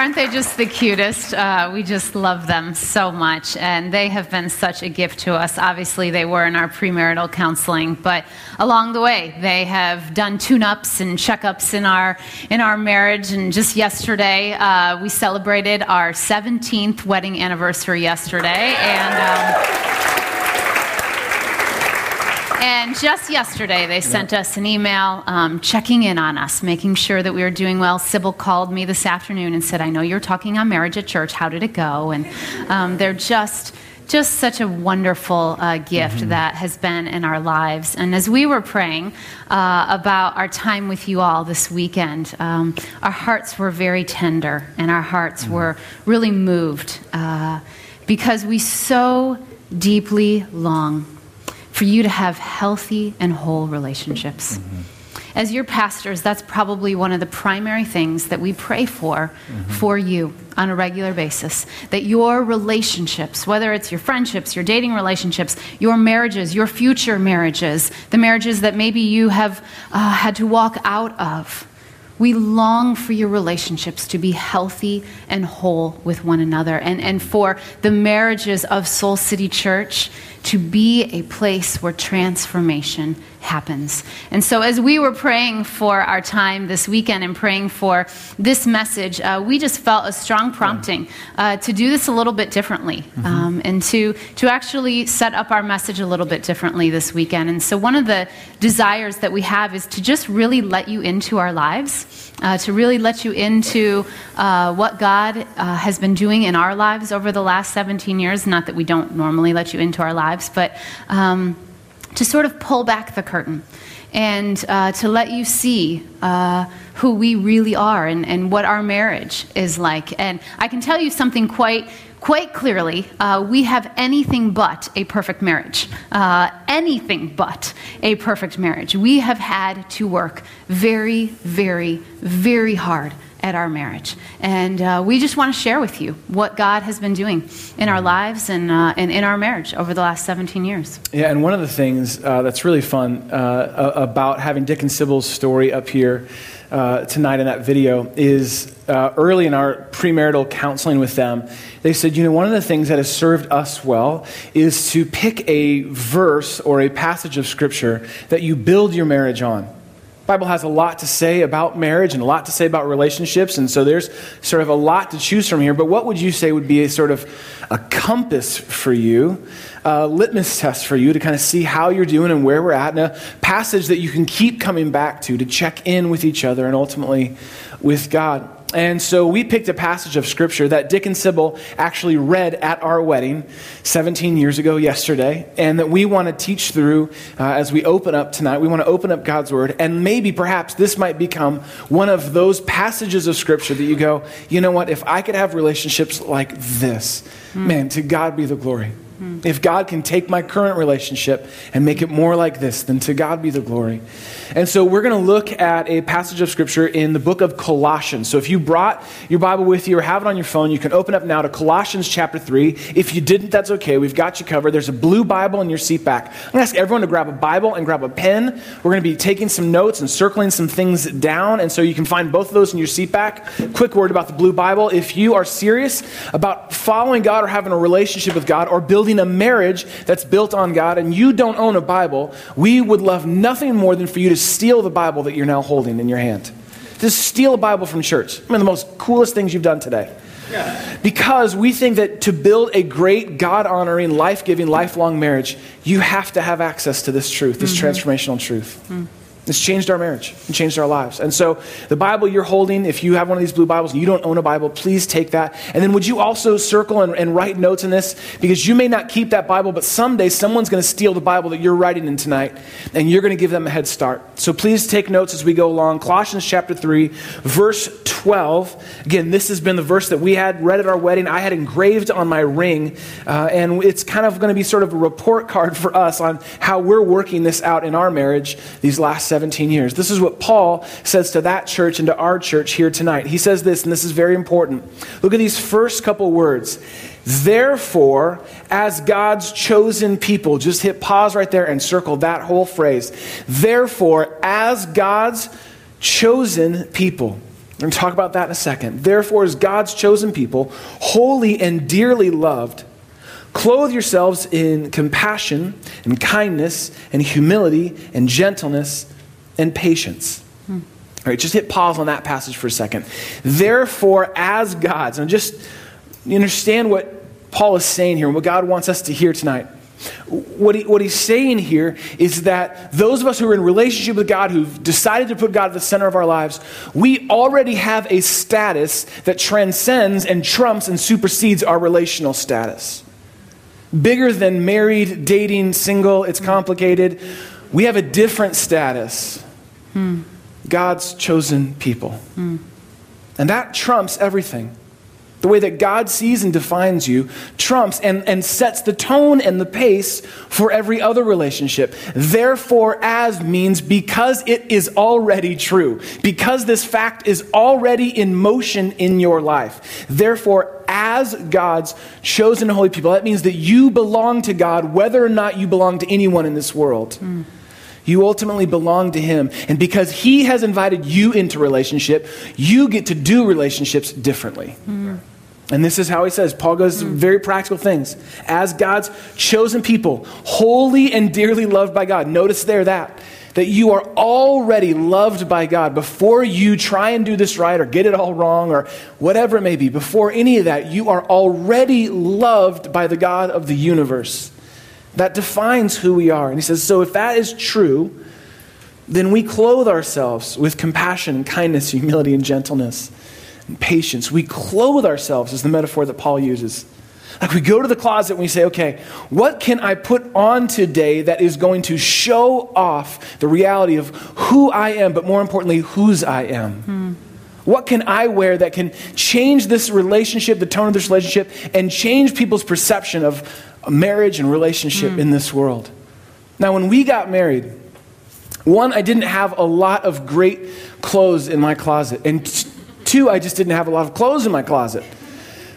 Aren't they just the cutest? Uh, we just love them so much, and they have been such a gift to us. Obviously, they were in our premarital counseling, but along the way, they have done tune-ups and checkups in our in our marriage. And just yesterday, uh, we celebrated our 17th wedding anniversary yesterday, and. Um, and just yesterday, they sent us an email um, checking in on us, making sure that we were doing well. Sybil called me this afternoon and said, I know you're talking on marriage at church. How did it go? And um, they're just just such a wonderful uh, gift mm-hmm. that has been in our lives. And as we were praying uh, about our time with you all this weekend, um, our hearts were very tender and our hearts mm-hmm. were really moved uh, because we so deeply long for you to have healthy and whole relationships. Mm-hmm. As your pastors, that's probably one of the primary things that we pray for mm-hmm. for you on a regular basis. That your relationships, whether it's your friendships, your dating relationships, your marriages, your future marriages, the marriages that maybe you have uh, had to walk out of, we long for your relationships to be healthy and whole with one another, and, and for the marriages of Soul City Church to be a place where transformation happens. And so, as we were praying for our time this weekend and praying for this message, uh, we just felt a strong prompting uh, to do this a little bit differently mm-hmm. um, and to, to actually set up our message a little bit differently this weekend. And so, one of the desires that we have is to just really let you into our lives, uh, to really let you into uh, what God uh, has been doing in our lives over the last 17 years. Not that we don't normally let you into our lives, but. Um, to sort of pull back the curtain and uh, to let you see uh, who we really are and, and what our marriage is like. And I can tell you something quite quite clearly, uh, we have anything but a perfect marriage. Uh, anything but a perfect marriage. We have had to work very, very, very hard at our marriage. And uh, we just want to share with you what God has been doing in our lives and, uh, and in our marriage over the last 17 years. Yeah, and one of the things uh, that's really fun uh, about having Dick and Sybil's story up here uh, tonight in that video is uh, early in our premarital counseling with them, they said, you know, one of the things that has served us well is to pick a verse or a passage of Scripture that you build your marriage on. Bible has a lot to say about marriage and a lot to say about relationships, and so there's sort of a lot to choose from here. But what would you say would be a sort of a compass for you, a litmus test for you to kind of see how you're doing and where we're at, and a passage that you can keep coming back to to check in with each other and ultimately with God? And so we picked a passage of scripture that Dick and Sybil actually read at our wedding 17 years ago yesterday, and that we want to teach through uh, as we open up tonight. We want to open up God's word, and maybe perhaps this might become one of those passages of scripture that you go, you know what, if I could have relationships like this, mm. man, to God be the glory. If God can take my current relationship and make it more like this, then to God be the glory. And so we're going to look at a passage of Scripture in the book of Colossians. So if you brought your Bible with you or have it on your phone, you can open up now to Colossians chapter 3. If you didn't, that's okay. We've got you covered. There's a blue Bible in your seat back. I'm going to ask everyone to grab a Bible and grab a pen. We're going to be taking some notes and circling some things down. And so you can find both of those in your seat back. Quick word about the blue Bible. If you are serious about following God or having a relationship with God or building a marriage that's built on God and you don't own a Bible, we would love nothing more than for you to steal the Bible that you're now holding in your hand. Just steal a Bible from church. One of the most coolest things you've done today. Yeah. Because we think that to build a great, God honoring, life giving, lifelong marriage, you have to have access to this truth, this mm-hmm. transformational truth. Mm. It's changed our marriage and changed our lives. And so, the Bible you're holding, if you have one of these blue Bibles and you don't own a Bible, please take that. And then, would you also circle and, and write notes in this? Because you may not keep that Bible, but someday someone's going to steal the Bible that you're writing in tonight, and you're going to give them a head start. So, please take notes as we go along. Colossians chapter 3, verse 12. Again, this has been the verse that we had read at our wedding. I had engraved on my ring, uh, and it's kind of going to be sort of a report card for us on how we're working this out in our marriage these last 17 years. This is what Paul says to that church and to our church here tonight. He says this, and this is very important. Look at these first couple words. Therefore, as God's chosen people, just hit pause right there and circle that whole phrase. Therefore, as God's chosen people. We're going to talk about that in a second. Therefore, as God's chosen people, holy and dearly loved, clothe yourselves in compassion and kindness and humility and gentleness and patience. Hmm. All right, just hit pause on that passage for a second. Therefore, as God's, and just understand what Paul is saying here and what God wants us to hear tonight. What, he, what he's saying here is that those of us who are in relationship with God, who've decided to put God at the center of our lives, we already have a status that transcends and trumps and supersedes our relational status. Bigger than married, dating, single, it's complicated. We have a different status. Hmm. God's chosen people. Hmm. And that trumps everything. The way that God sees and defines you trumps and, and sets the tone and the pace for every other relationship. Therefore, as means because it is already true, because this fact is already in motion in your life. Therefore, as God's chosen holy people, that means that you belong to God whether or not you belong to anyone in this world. Mm. You ultimately belong to Him. And because He has invited you into relationship, you get to do relationships differently. Mm. And this is how he says, Paul goes mm. very practical things. As God's chosen people, holy and dearly loved by God. Notice there that. That you are already loved by God before you try and do this right or get it all wrong or whatever it may be. Before any of that, you are already loved by the God of the universe. That defines who we are. And he says, so if that is true, then we clothe ourselves with compassion and kindness, humility, and gentleness and patience. We clothe ourselves, is the metaphor that Paul uses. Like we go to the closet and we say, okay, what can I put on today that is going to show off the reality of who I am, but more importantly, whose I am? Hmm. What can I wear that can change this relationship, the tone of this relationship, and change people's perception of marriage and relationship hmm. in this world? Now, when we got married, one, I didn't have a lot of great clothes in my closet. And Two, I just didn't have a lot of clothes in my closet.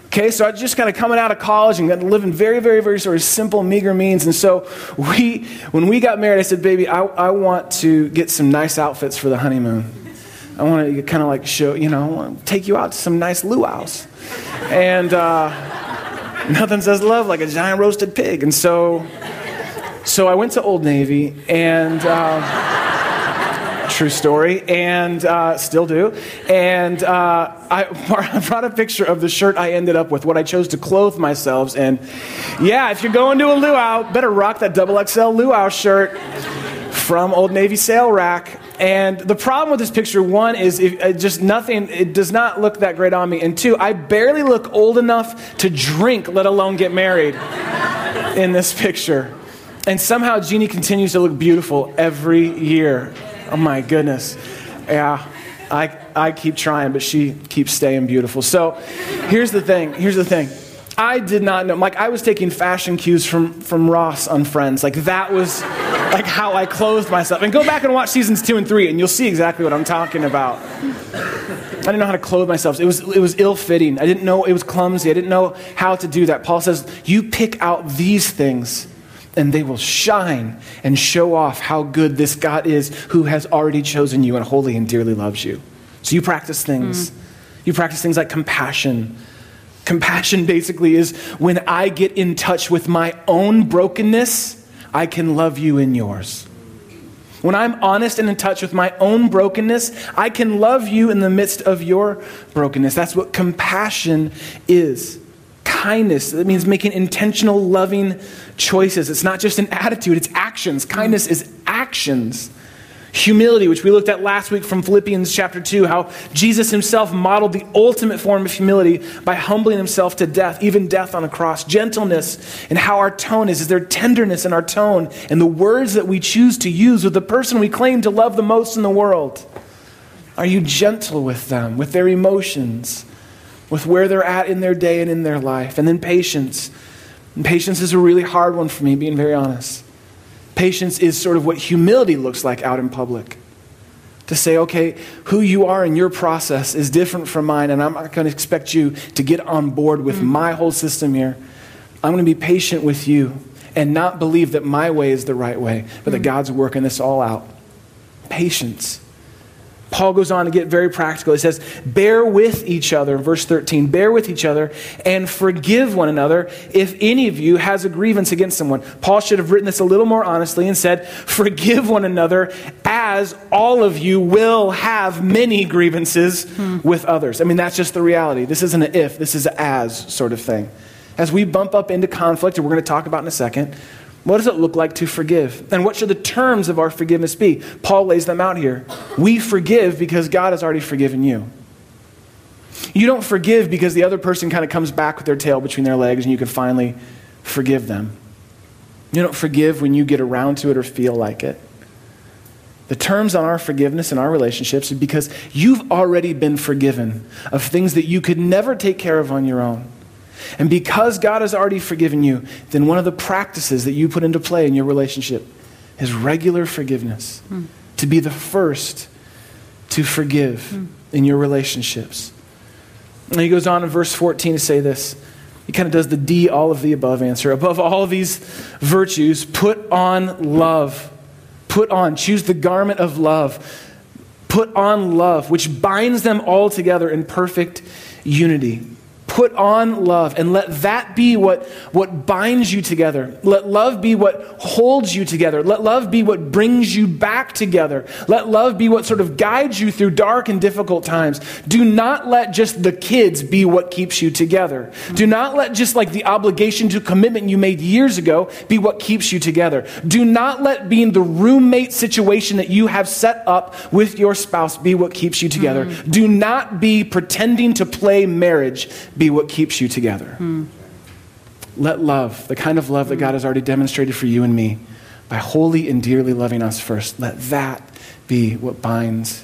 Okay, so I just kind of coming out of college and living very, very, very sort of simple, meager means. And so we, when we got married, I said, baby, I, I want to get some nice outfits for the honeymoon. I want to kind of like show, you know, take you out to some nice luau's. And uh, nothing says love like a giant roasted pig. And so, so I went to Old Navy and. Uh, True story, and uh, still do. And uh, I brought a picture of the shirt I ended up with, what I chose to clothe myself. And yeah, if you're going to a luau, better rock that double XL luau shirt from Old Navy sale rack. And the problem with this picture, one, is if, uh, just nothing, it does not look that great on me. And two, I barely look old enough to drink, let alone get married in this picture. And somehow Jeannie continues to look beautiful every year. Oh my goodness. Yeah, I, I keep trying, but she keeps staying beautiful. So here's the thing. Here's the thing. I did not know. Like, I was taking fashion cues from, from Ross on Friends. Like, that was like how I clothed myself. And go back and watch seasons two and three, and you'll see exactly what I'm talking about. I didn't know how to clothe myself. It was, it was ill fitting. I didn't know it was clumsy. I didn't know how to do that. Paul says, You pick out these things and they will shine and show off how good this God is who has already chosen you and wholly and dearly loves you. So you practice things. Mm. You practice things like compassion. Compassion basically is when I get in touch with my own brokenness, I can love you in yours. When I'm honest and in touch with my own brokenness, I can love you in the midst of your brokenness. That's what compassion is kindness. That means making intentional, loving choices. It's not just an attitude, it's actions. Kindness is actions. Humility, which we looked at last week from Philippians chapter 2, how Jesus himself modeled the ultimate form of humility by humbling himself to death, even death on a cross. Gentleness, and how our tone is. Is there tenderness in our tone and the words that we choose to use with the person we claim to love the most in the world? Are you gentle with them, with their emotions? with where they're at in their day and in their life. And then patience. And patience is a really hard one for me, being very honest. Patience is sort of what humility looks like out in public. To say, okay, who you are in your process is different from mine, and I'm not going to expect you to get on board with mm-hmm. my whole system here. I'm going to be patient with you and not believe that my way is the right way, but mm-hmm. that God's working this all out. Patience. Paul goes on to get very practical. He says, Bear with each other, verse 13, bear with each other and forgive one another if any of you has a grievance against someone. Paul should have written this a little more honestly and said, Forgive one another as all of you will have many grievances hmm. with others. I mean, that's just the reality. This isn't an if, this is an as sort of thing. As we bump up into conflict, and we're going to talk about in a second, what does it look like to forgive? And what should the terms of our forgiveness be? Paul lays them out here. We forgive because God has already forgiven you. You don't forgive because the other person kind of comes back with their tail between their legs and you can finally forgive them. You don't forgive when you get around to it or feel like it. The terms on our forgiveness and our relationships is because you've already been forgiven of things that you could never take care of on your own. And because God has already forgiven you, then one of the practices that you put into play in your relationship is regular forgiveness. Mm. To be the first to forgive mm. in your relationships. And he goes on in verse 14 to say this. He kind of does the D, all of the above answer. Above all of these virtues, put on love. Put on, choose the garment of love. Put on love, which binds them all together in perfect unity. Put on love and let that be what, what binds you together. Let love be what holds you together. Let love be what brings you back together. Let love be what sort of guides you through dark and difficult times. Do not let just the kids be what keeps you together. Do not let just like the obligation to commitment you made years ago be what keeps you together. Do not let being the roommate situation that you have set up with your spouse be what keeps you together. Mm-hmm. Do not be pretending to play marriage be what keeps you together. Hmm. Let love, the kind of love that God has already demonstrated for you and me, by wholly and dearly loving us first, let that be what binds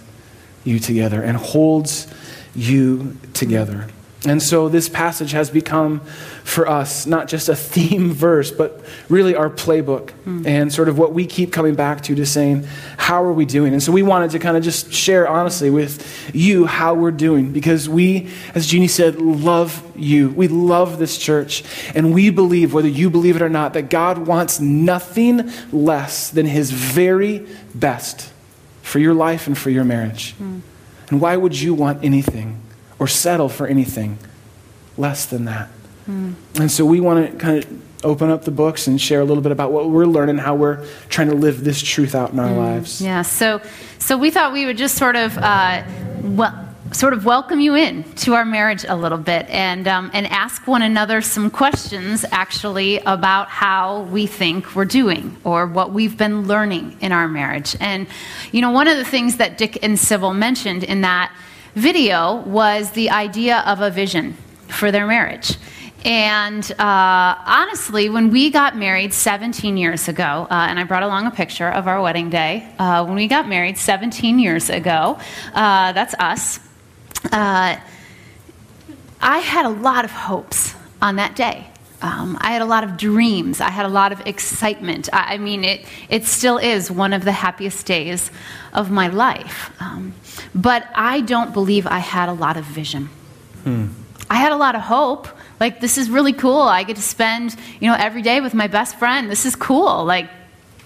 you together and holds you together. And so this passage has become for us not just a theme verse, but really our playbook mm. and sort of what we keep coming back to, to saying, how are we doing? And so we wanted to kind of just share honestly with you how we're doing because we, as Jeannie said, love you. We love this church. And we believe, whether you believe it or not, that God wants nothing less than his very best for your life and for your marriage. Mm. And why would you want anything? Or settle for anything less than that. Mm. And so we want to kind of open up the books and share a little bit about what we're learning, how we're trying to live this truth out in our mm. lives. Yeah. So, so we thought we would just sort of, uh, well, sort of welcome you in to our marriage a little bit and, um, and ask one another some questions actually about how we think we're doing or what we've been learning in our marriage. And, you know, one of the things that Dick and Sybil mentioned in that video was the idea of a vision for their marriage. And uh, honestly, when we got married 17 years ago, uh, and I brought along a picture of our wedding day, uh, when we got married 17 years ago, uh, that's us, uh, I had a lot of hopes on that day. Um, I had a lot of dreams. I had a lot of excitement. I, I, mean, it, it still is one of the happiest days of my life. Um, but I don't believe I had a lot of vision. Hmm. I had a lot of hope. Like, this is really cool. I get to spend, you know, every day with my best friend. This is cool. Like,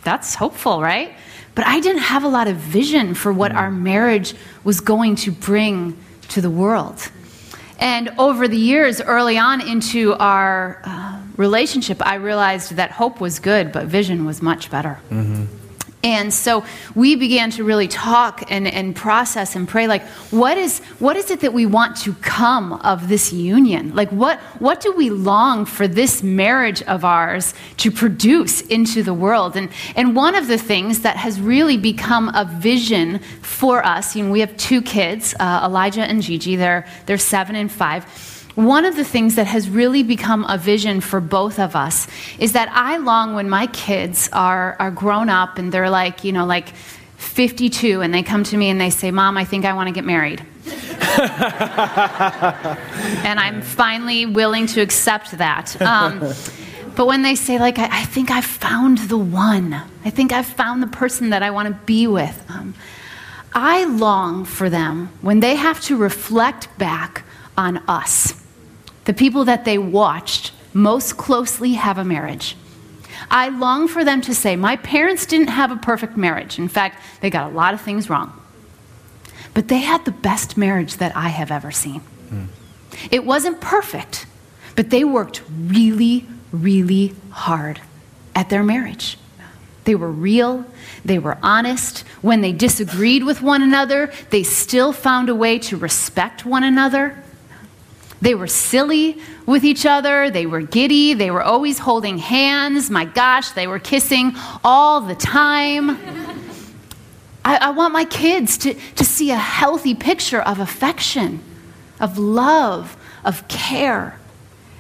that's hopeful, right? But I didn't have a lot of vision for what hmm. our marriage was going to bring to the world. And over the years, early on into our uh, relationship, I realized that hope was good, but vision was much better. Mm-hmm. And so we began to really talk and, and process and pray like, what is, what is it that we want to come of this union? Like, what, what do we long for this marriage of ours to produce into the world? And, and one of the things that has really become a vision for us, you know, we have two kids, uh, Elijah and Gigi, they're, they're seven and five one of the things that has really become a vision for both of us is that I long when my kids are, are grown up and they're like, you know, like 52, and they come to me and they say, Mom, I think I want to get married. and I'm finally willing to accept that. Um, but when they say, like, I, I, think I've found the one, I think I've found the person that I want to be with, um, I long for them when they have to reflect back on us the people that they watched most closely have a marriage. I long for them to say, My parents didn't have a perfect marriage. In fact, they got a lot of things wrong. but they had the best marriage that I have ever seen. Mm. It wasn't perfect, but they worked really, really hard at their marriage. They were real, they were honest. When they disagreed with one another, they still found a way to respect one another. They were silly with each other, they were giddy, they were always holding hands. My gosh, they were kissing all the time. I, I want my kids to, to see a healthy picture of affection, of love, of care.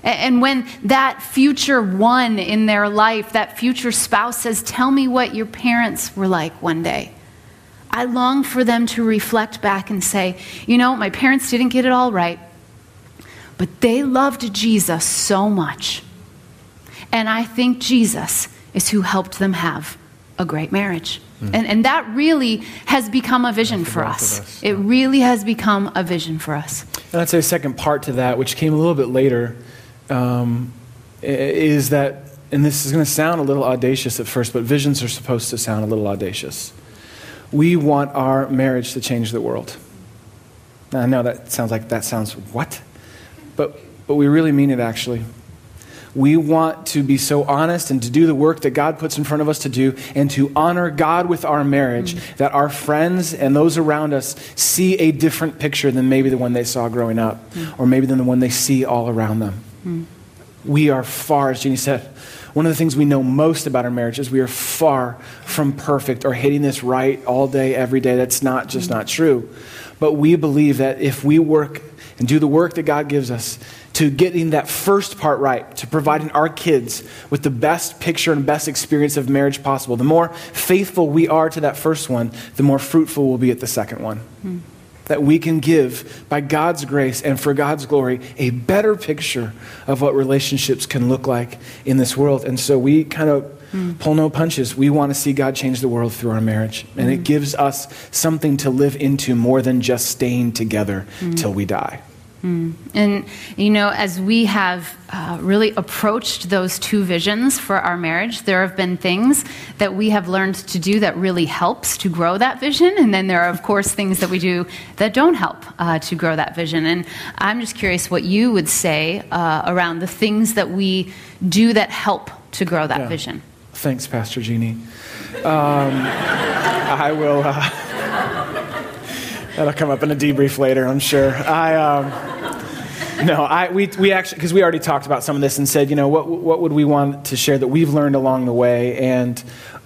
And when that future one in their life, that future spouse says, Tell me what your parents were like one day. I long for them to reflect back and say, You know, my parents didn't get it all right, but they loved Jesus so much. And I think Jesus is who helped them have a great marriage. Mm. And, and that really has become a vision for us. us. It really has become a vision for us. And I'd say a second part to that, which came a little bit later, um, is that, and this is going to sound a little audacious at first, but visions are supposed to sound a little audacious. We want our marriage to change the world. Now, I know that sounds like that sounds what? But, but we really mean it actually. We want to be so honest and to do the work that God puts in front of us to do and to honor God with our marriage mm. that our friends and those around us see a different picture than maybe the one they saw growing up mm. or maybe than the one they see all around them. Mm. We are far, as Jeannie said, one of the things we know most about our marriage is we are far from perfect or hitting this right all day, every day. That's not just not true. But we believe that if we work and do the work that God gives us, to getting that first part right, to providing our kids with the best picture and best experience of marriage possible. The more faithful we are to that first one, the more fruitful we'll be at the second one. Hmm. That we can give, by God's grace and for God's glory, a better picture of what relationships can look like in this world. And so we kind of mm. pull no punches. We want to see God change the world through our marriage. And mm. it gives us something to live into more than just staying together mm. till we die. Mm. And, you know, as we have uh, really approached those two visions for our marriage, there have been things that we have learned to do that really helps to grow that vision. And then there are, of course, things that we do that don't help uh, to grow that vision. And I'm just curious what you would say uh, around the things that we do that help to grow that yeah. vision. Thanks, Pastor Jeannie. Um, I will. That'll come up in a debrief later, I'm sure. I. Um, no, I, we, we actually, because we already talked about some of this and said, you know, what, what would we want to share that we've learned along the way? And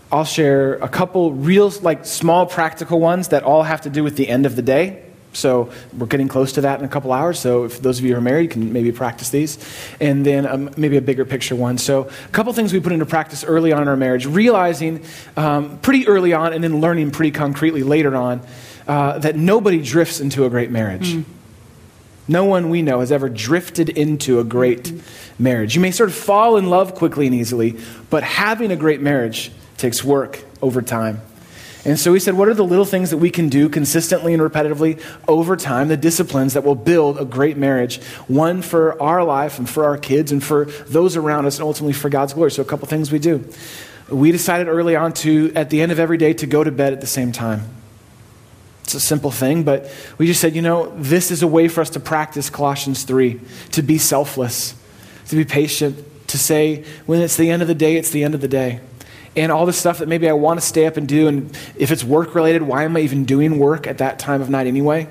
I'll share a couple real, like small practical ones that all have to do with the end of the day. So we're getting close to that in a couple hours. So if those of you who are married, you can maybe practice these. And then um, maybe a bigger picture one. So a couple things we put into practice early on in our marriage, realizing um, pretty early on and then learning pretty concretely later on uh, that nobody drifts into a great marriage. Mm. No one we know has ever drifted into a great marriage. You may sort of fall in love quickly and easily, but having a great marriage takes work over time. And so we said, what are the little things that we can do consistently and repetitively over time, the disciplines that will build a great marriage, one for our life and for our kids and for those around us and ultimately for God's glory? So, a couple things we do. We decided early on to, at the end of every day, to go to bed at the same time. It's a simple thing, but we just said, you know, this is a way for us to practice Colossians 3, to be selfless, to be patient, to say, when it's the end of the day, it's the end of the day. And all the stuff that maybe I want to stay up and do, and if it's work related, why am I even doing work at that time of night anyway?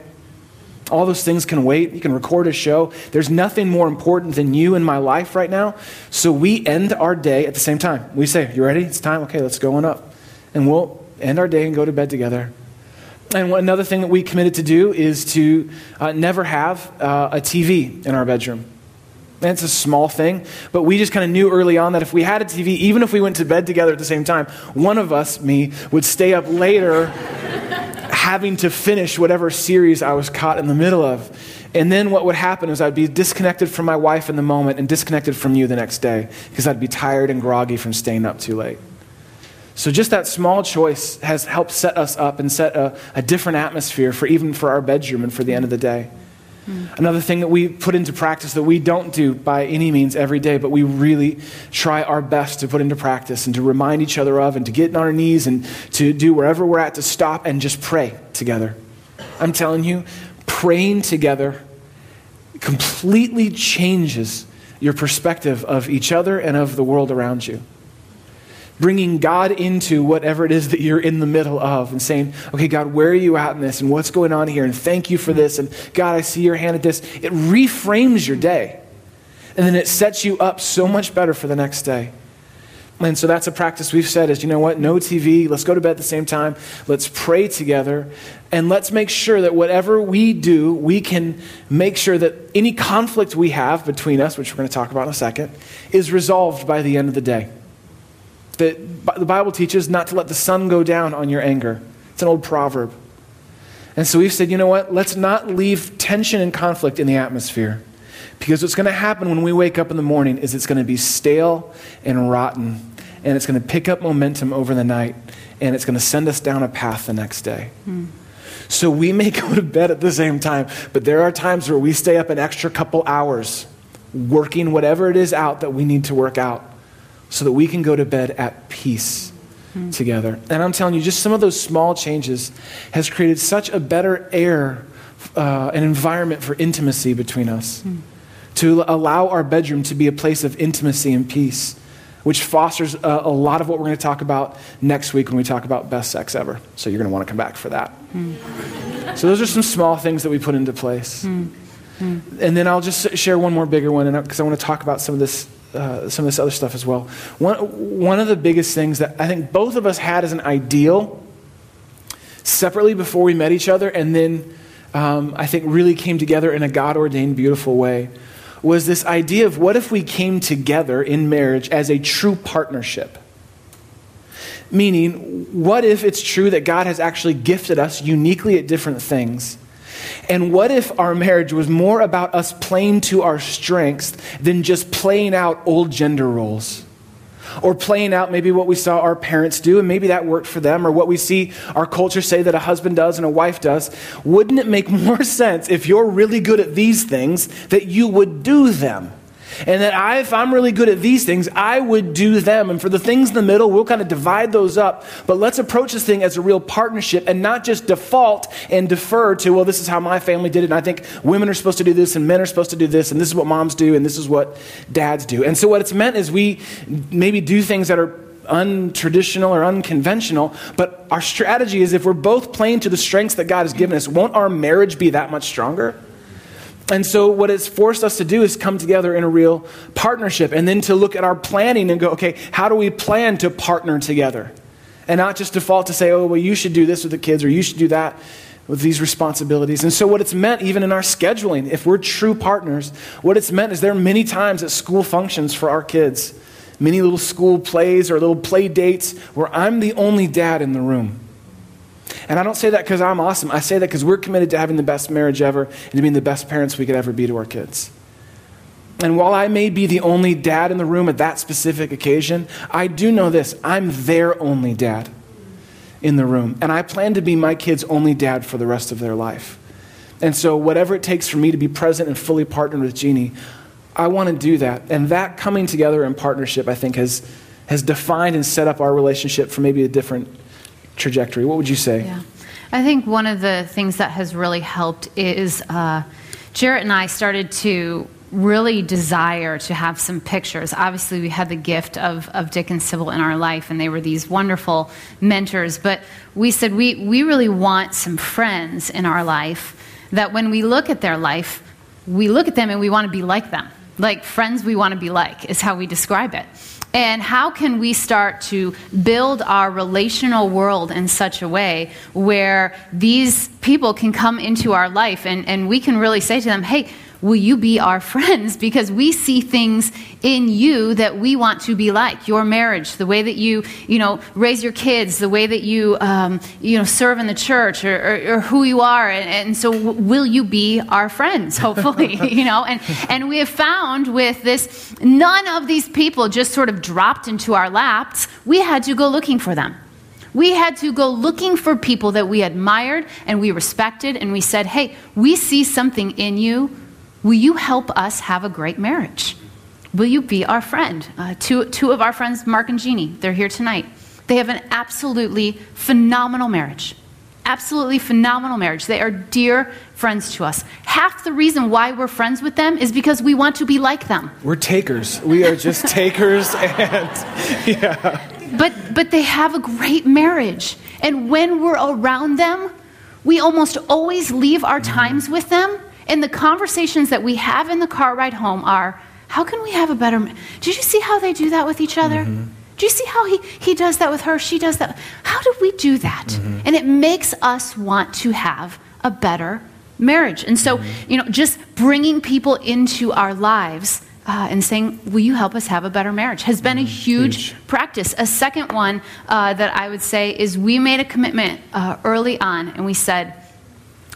All those things can wait. You can record a show. There's nothing more important than you in my life right now. So we end our day at the same time. We say, You ready? It's time? Okay, let's go on up. And we'll end our day and go to bed together. And another thing that we committed to do is to uh, never have uh, a TV in our bedroom. And it's a small thing, but we just kind of knew early on that if we had a TV, even if we went to bed together at the same time, one of us, me, would stay up later having to finish whatever series I was caught in the middle of. And then what would happen is I'd be disconnected from my wife in the moment and disconnected from you the next day because I'd be tired and groggy from staying up too late. So just that small choice has helped set us up and set a, a different atmosphere for even for our bedroom and for the end of the day. Mm. Another thing that we put into practice that we don't do by any means every day, but we really try our best to put into practice and to remind each other of and to get on our knees and to do wherever we're at to stop and just pray together. I'm telling you, praying together completely changes your perspective of each other and of the world around you. Bringing God into whatever it is that you're in the middle of and saying, okay, God, where are you at in this and what's going on here? And thank you for this. And God, I see your hand at this. It reframes your day. And then it sets you up so much better for the next day. And so that's a practice we've said is, you know what, no TV, let's go to bed at the same time, let's pray together, and let's make sure that whatever we do, we can make sure that any conflict we have between us, which we're going to talk about in a second, is resolved by the end of the day. That the Bible teaches not to let the sun go down on your anger. It's an old proverb. And so we've said, you know what, let's not leave tension and conflict in the atmosphere. Because what's going to happen when we wake up in the morning is it's going to be stale and rotten, and it's going to pick up momentum over the night, and it's going to send us down a path the next day. Hmm. So we may go to bed at the same time, but there are times where we stay up an extra couple hours working whatever it is out that we need to work out so that we can go to bed at peace hmm. together. And I'm telling you, just some of those small changes has created such a better air, uh, an environment for intimacy between us. Hmm to allow our bedroom to be a place of intimacy and peace, which fosters a, a lot of what we're going to talk about next week when we talk about best sex ever. So you're going to want to come back for that. Mm. So those are some small things that we put into place. Mm. Mm. And then I'll just share one more bigger one because I want to talk about some of this uh, some of this other stuff as well. One, one of the biggest things that I think both of us had as an ideal separately before we met each other, and then um, I think really came together in a God ordained, beautiful way, was this idea of what if we came together in marriage as a true partnership? Meaning, what if it's true that God has actually gifted us uniquely at different things? And what if our marriage was more about us playing to our strengths than just playing out old gender roles? or playing out maybe what we saw our parents do, and maybe that worked for them, or what we see our culture say that a husband does and a wife does, wouldn't it make more sense if you're really good at these things that you would do them? And that I, if I'm really good at these things, I would do them. And for the things in the middle, we'll kind of divide those up. But let's approach this thing as a real partnership and not just default and defer to, well, this is how my family did it. And I think women are supposed to do this and men are supposed to do this. And this is what moms do and this is what dads do. And so what it's meant is we maybe do things that are untraditional or unconventional, but our strategy is if we're both playing to the strengths that God has given us, won't our marriage be that much stronger? And so, what it's forced us to do is come together in a real partnership and then to look at our planning and go, okay, how do we plan to partner together? And not just default to say, oh, well, you should do this with the kids or you should do that with these responsibilities. And so, what it's meant, even in our scheduling, if we're true partners, what it's meant is there are many times at school functions for our kids, many little school plays or little play dates where I'm the only dad in the room. And I don't say that because I'm awesome. I say that because we're committed to having the best marriage ever and to being the best parents we could ever be to our kids. And while I may be the only dad in the room at that specific occasion, I do know this I'm their only dad in the room. And I plan to be my kids' only dad for the rest of their life. And so, whatever it takes for me to be present and fully partnered with Jeannie, I want to do that. And that coming together in partnership, I think, has, has defined and set up our relationship for maybe a different trajectory. What would you say? Yeah. I think one of the things that has really helped is uh, Jarrett and I started to really desire to have some pictures. Obviously, we had the gift of, of Dick and Sybil in our life, and they were these wonderful mentors. But we said we, we really want some friends in our life that when we look at their life, we look at them and we want to be like them. Like friends we want to be like, is how we describe it. And how can we start to build our relational world in such a way where these people can come into our life and, and we can really say to them, hey, will you be our friends? Because we see things in you that we want to be like. Your marriage, the way that you, you know, raise your kids, the way that you, um, you know, serve in the church, or, or, or who you are. And, and so, w- will you be our friends? Hopefully, you know. And and we have found with this, none of these people just sort of dropped into our laps. We had to go looking for them. We had to go looking for people that we admired and we respected, and we said, hey, we see something in you Will you help us have a great marriage? Will you be our friend? Uh, two, two of our friends, Mark and Jeannie, they're here tonight. They have an absolutely phenomenal marriage. absolutely phenomenal marriage. They are dear friends to us. Half the reason why we're friends with them is because we want to be like them. We're takers. We are just takers, and yeah. But, but they have a great marriage. And when we're around them, we almost always leave our times with them. And the conversations that we have in the car ride home are how can we have a better. Did you see how they do that with each other? Mm-hmm. Do you see how he, he does that with her? She does that. How do we do that? Mm-hmm. And it makes us want to have a better marriage. And so, mm-hmm. you know, just bringing people into our lives uh, and saying, Will you help us have a better marriage? has been a mm, huge, huge. practice. A second one uh, that I would say is we made a commitment uh, early on and we said,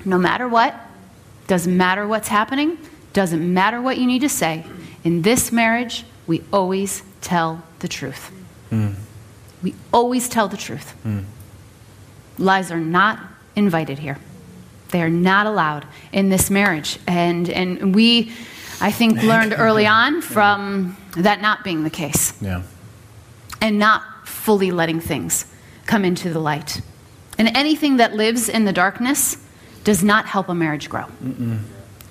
No matter what, doesn't matter what's happening, doesn't matter what you need to say, in this marriage, we always tell the truth. Mm. We always tell the truth. Mm. Lies are not invited here. They are not allowed in this marriage. And, and we I think, learned early on from that not being the case. Yeah. And not fully letting things come into the light. And anything that lives in the darkness does not help a marriage grow. Mm-mm.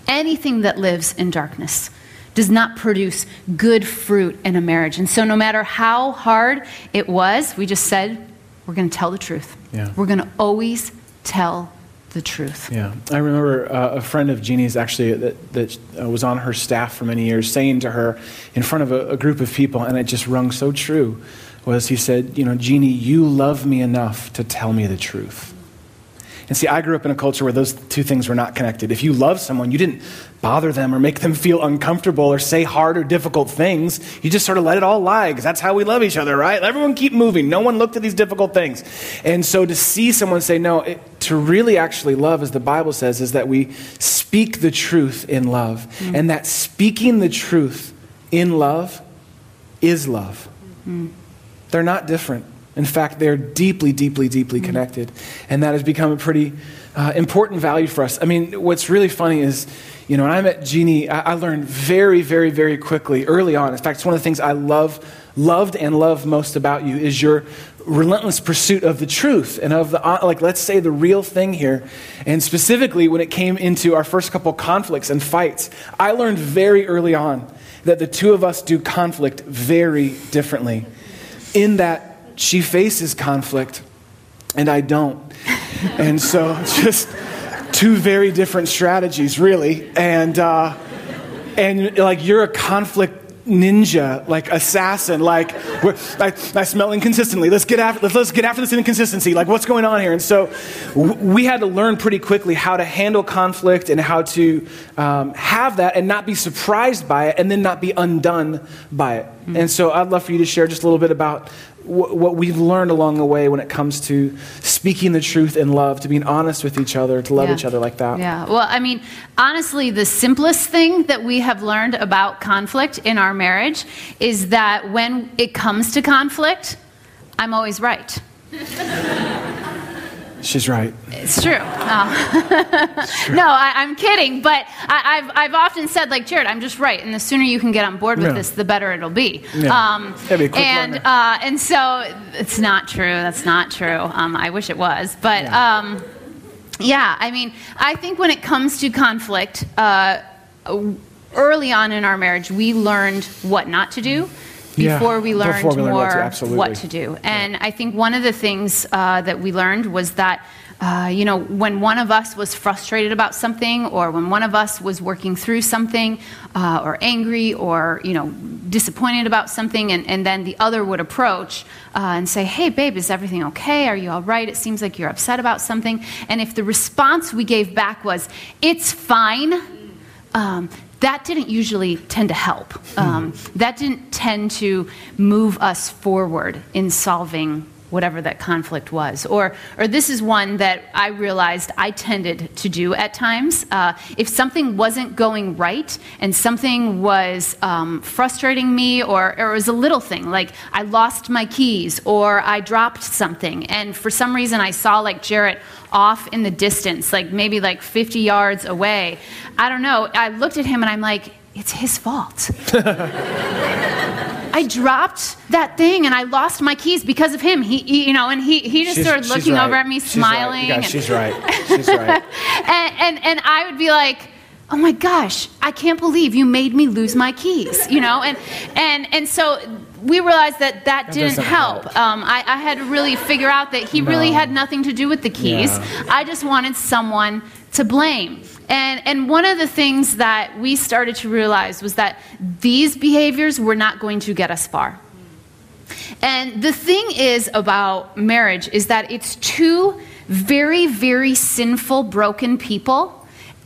Anything that lives in darkness does not produce good fruit in a marriage. And so, no matter how hard it was, we just said, we're going to tell the truth. Yeah. We're going to always tell the truth. Yeah, I remember uh, a friend of Jeannie's actually that, that uh, was on her staff for many years saying to her in front of a, a, group of people, and it just rung so true, was he said, You know, Jeannie, you love me enough to tell me the truth. And see, I grew up in a culture where those two things were not connected. If you love someone, you didn't bother them or make them feel uncomfortable or say hard or difficult things. You just sort of let it all lie because that's how we love each other, right? Everyone keep moving. No one looked at these difficult things. And so to see someone say, no, it, to really actually love, as the Bible says, is that we speak the truth in love. Mm. And that speaking the truth in love is love. Mm. They're not different. In fact, they're deeply, deeply, deeply connected. And that has become a pretty uh, important value for us. I mean, what's really funny is, you know, when I met Jeannie, I, I learned very, very, very quickly, early on. In fact, it's one of the things I love, loved and love most about you is your relentless pursuit of the truth and of the, uh, like, let's say the real thing here. And specifically, when it came into our first couple conflicts and fights, I learned very early on that the two of us do conflict very differently. In that she faces conflict and I don't. and so just two very different strategies, really. And, uh, and like you're a conflict ninja, like assassin, like I, I, smell inconsistently. Let's get after let's, let's, get after this inconsistency. Like what's going on here? And so w- we had to learn pretty quickly how to handle conflict and how to um, have that and not be surprised by it, and then not be undone by it. Mm-hmm. And so I'd love for you to share just a little bit about what we've learned along the way when it comes to speaking the truth in love, to being honest with each other, to love yeah. each other like that. Yeah. Well, I mean, honestly, the simplest thing that we have learned about conflict in our marriage is that when it comes to conflict, I'm always right. She's right. It's true. Oh. true. no, I, am kidding. But I, have I've often said, like, Jarrett, I'm just right. And the sooner you can get on board with yeah. this, the better it'll be. Yeah. Um, be and, uh, and so it's not true. That's not true. Um, I wish it was. But yeah. Um, yeah, I mean, I think when it comes to conflict, uh, early on in our marriage, we learned what not to do before yeah, we learned before we more what to, what to, do. And yeah. I think one of the things uh, that we learned was that. Uh, you know, when one of us was frustrated about something, or when one of us was working through something, uh, or angry, or, you know, disappointed about something, and, and then the other would approach uh, and say, Hey, babe, is everything okay? Are you all right? It seems like you're upset about something. And if the response we gave back was, It's fine, um, that didn't usually tend to help. Um, that didn't tend to move us forward in solving whatever that conflict was. Or, or this is one that I realized I tended to do at times. Uh, if something wasn't going right and something was um, frustrating me, or, or it was a little thing, like I lost my keys or I dropped something, and for some reason I saw like Jarrett off in the distance, like maybe like 50 yards away. I don't know. I looked at him and I'm like, it's his fault. I dropped that thing and I lost my keys because of him. He, you know, and he, he just She's- started looking right. over at me, She's smiling. Right. You and- she's right. She's right. and, and, and I would be like, oh my gosh, I can't believe you made me lose my keys, you know? And, and, and so we realized that that, didn't help. help. Um, I, I had to really figure out that he really had nothing to do with the keys. Yeah. I just wanted someone to blame. And, and one of the things that we started to realize was that these behaviors were not going to get us far. And the thing is about marriage is that it's two very, very sinful, broken people.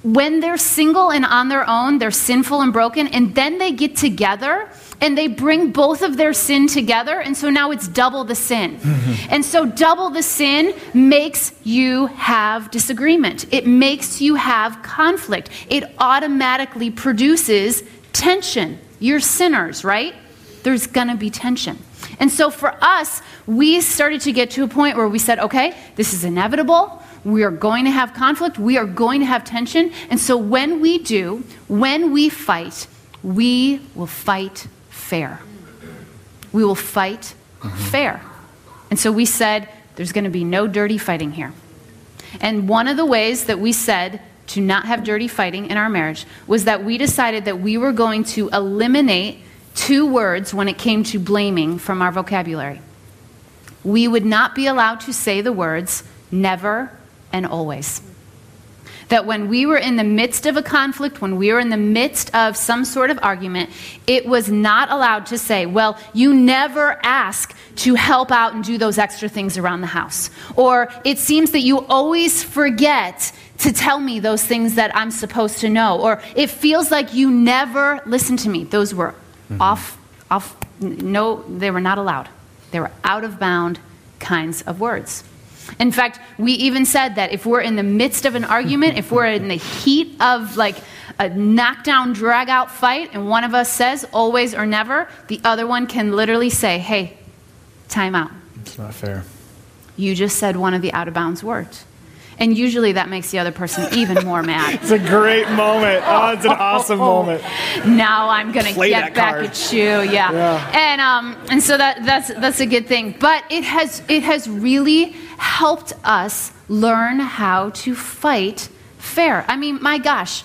When they're single and on their own, they're sinful and broken, and then they get together and they bring both of their sin together, and so now it's double the sin. Mm-hmm. and so, double the sin makes you have disagreement, it makes you have conflict, it automatically produces tension. You're sinners, right? There's gonna be tension. And so for us, we started to get to a point where we said, okay, this is inevitable. We are going to have conflict. We are going to have tension. And so when we do, when we fight, we will fight fair. We will fight mm-hmm. fair. And so we said, there's going to be no dirty fighting here. And one of the ways that we said to not have dirty fighting in our marriage was that we decided that we were going to eliminate two words when it came to blaming from our vocabulary. We would not be allowed to say the words never and always. That when we were in the midst of a conflict, when we were in the midst of some sort of argument, it was not allowed to say, Well, you never ask to help out and do those extra things around the house. Or it seems that you always forget to tell me those things that I'm supposed to know. Or it feels like you never listen to me. Those were mm-hmm. off, off, no, they were not allowed. They were out of bound kinds of words. In fact, we even said that if we're in the midst of an argument, if we're in the heat of like a knockdown, drag out fight, and one of us says always or never, the other one can literally say, hey, time out. It's not fair. You just said one of the out of bounds words. And usually that makes the other person even more mad. It's a great moment. Oh, it's an awesome moment. now I'm going to Play get back card. at you. Yeah. Yeah. And um and so that that's that's a good thing. But it has it has really helped us learn how to fight fair. I mean, my gosh,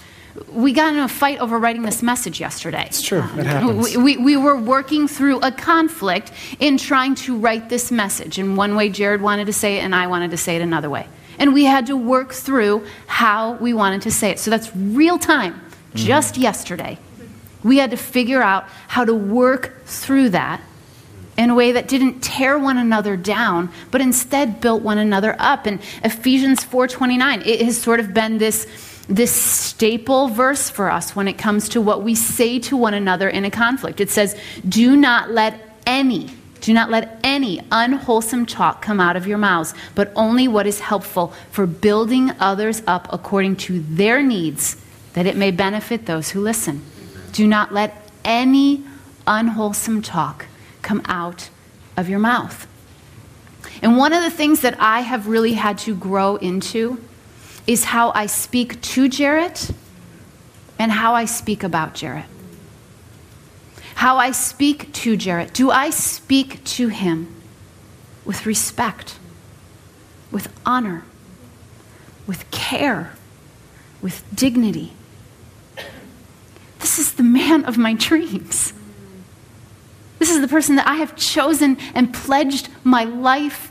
we got in a fight over writing this message yesterday. It's true. It um, happens. We, we, we were working through a conflict in trying to write this message. In one way, Jarrett wanted to say it, and I wanted to say it another way. And we had to work through how we wanted to say it. So that's real time, mm-hmm. just yesterday. We had to figure out how to work through that in a way that didn't tear one another down, but instead built one another up. And Ephesians 4:29, it has sort of been this this staple verse for us when it comes to what we say to one another in a conflict. It says, "Do not let any do not let any unwholesome talk come out of your mouths, but only what is helpful for building others up according to their needs, that it may benefit those who listen. Do not let any unwholesome talk come out of your mouth. And one of the things that I have really had to grow into is how I speak to Jarrett and how I speak about Jarrett. How I speak to Jarrett. Do I speak to him with respect, with honor, with care, with dignity? This is the man of my dreams. This is the person that I have chosen and pledged my life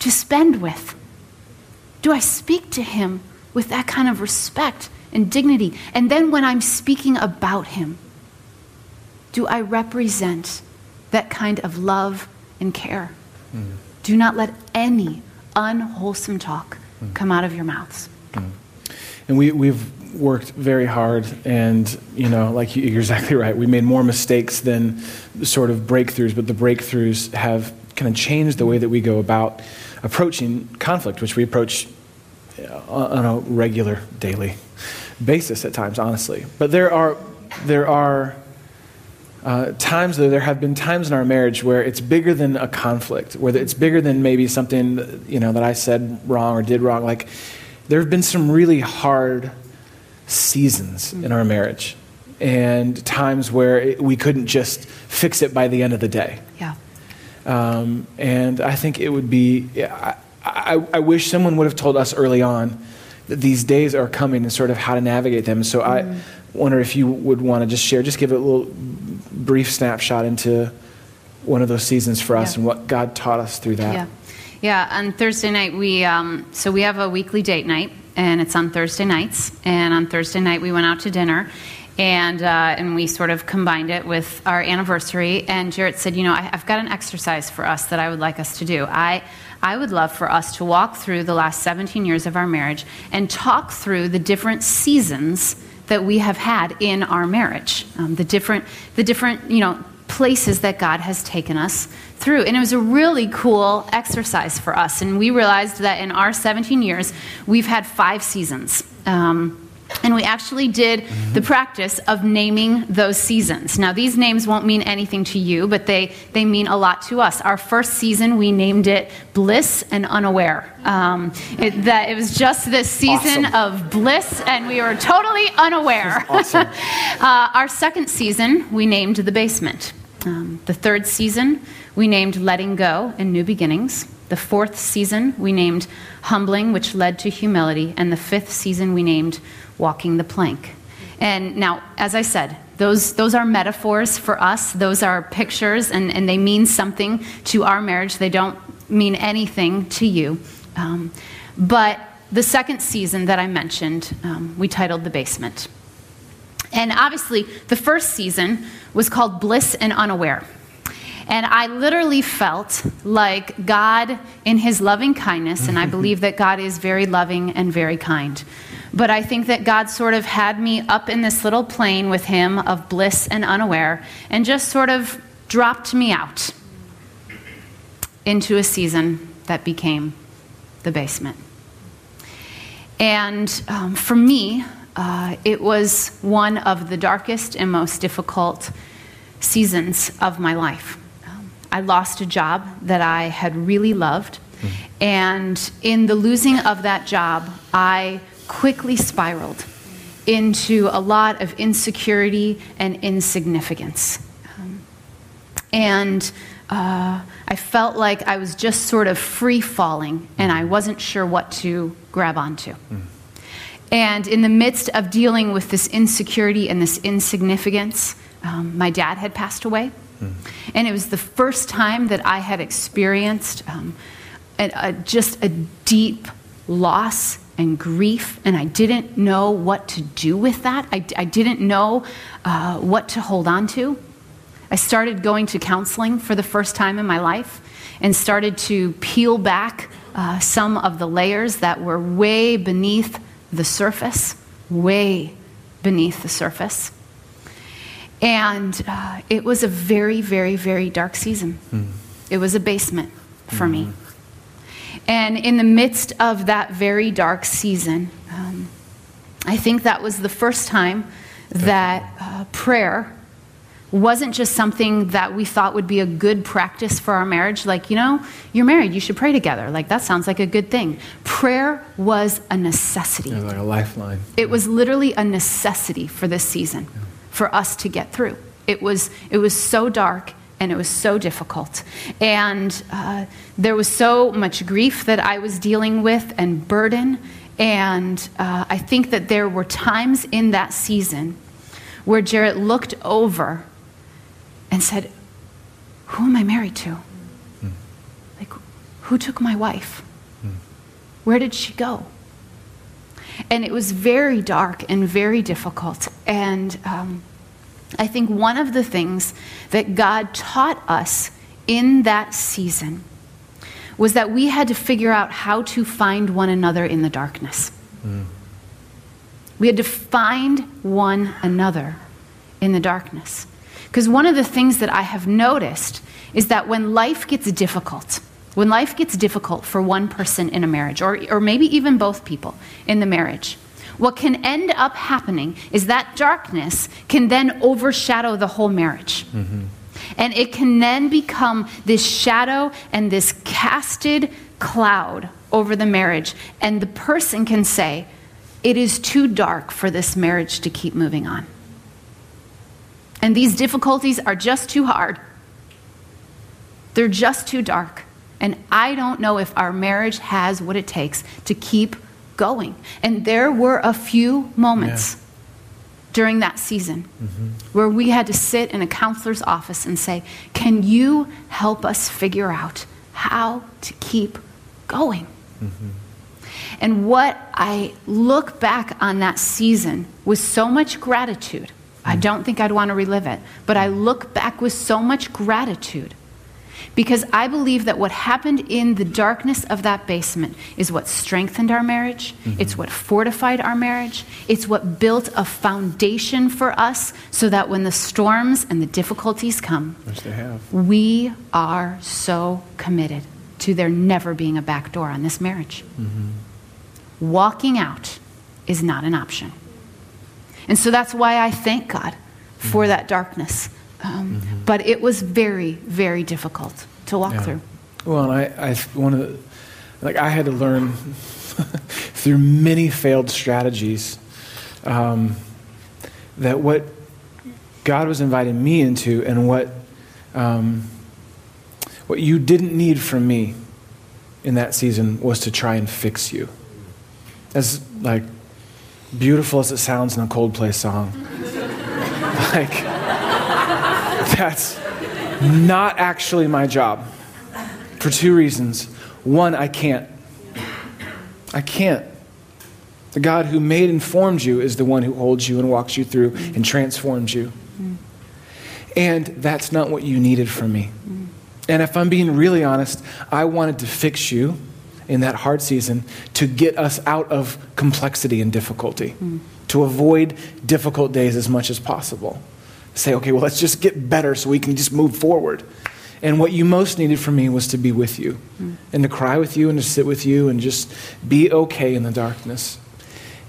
to spend with. Do I speak to him with that kind of respect and dignity? And then when I'm speaking about him, do I represent that kind of love and care? Mm. Do not let any unwholesome talk mm. come out of your mouths. Mm. And we, we've worked very hard, and you know, like you, you're exactly right. We made more mistakes than sort of breakthroughs, but the breakthroughs have kind of changed the way that we go about approaching conflict, which we approach uh, on a regular, daily basis at times, honestly. But there are there are uh, times though there have been times in our marriage where it's bigger than a conflict, where it's bigger than maybe something you know that I said wrong or did wrong. Like there have been some really hard seasons in our marriage and times where it, we couldn't just fix it by the end of the day. Yeah. Um, and I think it would be, I, I, I, wish someone would have told us early on that these days are coming and sort of how to navigate them. So mm-hmm. I wonder if you would want to just share, just give a little brief snapshot into one of those seasons for us yeah. and what God taught us through that. Yeah. Yeah, on Thursday night, we, um, so we have a weekly date night, and it's on Thursday nights. And on Thursday night, we went out to dinner and uh, and we sort of combined it with our anniversary. And Jarrett said, "You know, I, have got an exercise for us that I would like us to do. I I would love for us to walk through the last 17 years of our marriage and talk through the different seasons that we have had in our marriage, um, the different the different you know." places that God has taken us through. And it was a really cool exercise for us. And we realized that in our 17 years, we've had five seasons. Um, and we actually did mm-hmm. the practice of naming those seasons. Now, these names won't mean anything to you, but they, they mean a lot to us. Our first season, we named it Bliss and Unaware. Um, it, that it was just this season awesome. of bliss, and we were totally unaware. Awesome. uh, our second season, we named The Basement. Um, the third season, we named Letting Go and New Beginnings. The fourth season, we named Humbling, which led to humility. And the fifth season, we named walking the plank. And now, as I said, those, those are metaphors for us. Those are pictures, and, and they mean something to our marriage. They don't mean anything to you. Um, but the second season that I mentioned, um, we titled The Basement. And obviously, the first season was called Bliss and Unaware. And I literally felt like God, in his loving kindness, and I believe that God is very loving and very kind, but I think that God sort of had me up in this little plane with Him of bliss and unaware and just sort of dropped me out into a season that became the basement. And um, for me, uh, it was one of the darkest and most difficult seasons of my life. I lost a job that I had really loved. Mm-hmm. And in the losing of that job, I quickly spiraled into a lot of insecurity and insignificance. Um, and uh, I felt like I was just sort of free falling and I wasn't sure what to grab onto. Mm. And in the midst of dealing with this insecurity and this insignificance, um, my dad had passed away. And it was the first time that I had experienced um, a, a, just a deep loss and grief, and I didn't know what to do with that. I, I didn't know uh, what to hold on to. I started going to counseling for the first time in my life and started to peel back uh, some of the layers that were way beneath the surface, way beneath the surface. And uh, it was a very, very, very dark season. Mm. It was a basement for mm. me. Hmm. And in the midst of that very dark season, um, I think that was the first time that uh, prayer wasn't just something that we thought would be a good practice for our marriage. Like, you know, you're married, you should pray together. Like, that sounds like a good thing. Prayer was a necessity. It was like a lifeline. It was literally a necessity for this season, yeah. For us to get through. It was, it was so dark and it was so difficult. And uh, there was so much grief that I was dealing with and burden. And uh, I think that there were times in that season where Jarrett looked over and said, Who am I married to? Mm. Like, who took my wife? Mm. Where did she go? And it was very dark and very difficult. And um, I think one of the things that God taught us in that season was that we had to figure out how to find one another in the darkness. Mm. We had to find one another in the darkness. Because one of the things that I have noticed is that when life gets difficult, when life gets difficult for one person in a marriage, or, or maybe even both people in the marriage, what can end up happening is that darkness can then overshadow the whole marriage. Mm-hmm. And it can then become this shadow and this casted cloud over the marriage. And the person can say, It is too dark for this marriage to keep moving on. And these difficulties are just too hard. They're just too dark. And I don't know if our marriage has what it takes to keep going. And there were a few moments yeah. during that season mm-hmm. where we had to sit in a counselor's office and say, Can you help us figure out how to keep going? Mm-hmm. And what I look back on that season with so much gratitude. I mm. don't think I'd want to relive it, but I look back with so much gratitude because I believe that what happened in the darkness of that basement is what strengthened our marriage, mm-hmm. it's what fortified our marriage, it's what built a foundation for us so that when the storms and the difficulties come, we are so committed to there never being a back door on this marriage. Mm-hmm. Walking out is not an option. And so that's why I thank God for mm-hmm. that darkness um, mm-hmm. But it was very, very difficult to walk yeah. through. Well, and I, I, one of the, like, I had to learn through many failed strategies um, that what God was inviting me into and what, um, what you didn't need from me in that season was to try and fix you. As, like, beautiful as it sounds in a Coldplay song. like, that's not actually my job for two reasons. One, I can't. I can't. The God who made and formed you is the one who holds you and walks you through and transforms you. And that's not what you needed from me. And if I'm being really honest, I wanted to fix you in that hard season to get us out of complexity and difficulty, to avoid difficult days as much as possible say, okay, well, let's just get better so we can just move forward. And what you most needed from me was to be with you mm. and to cry with you and to sit with you and just be okay in the darkness.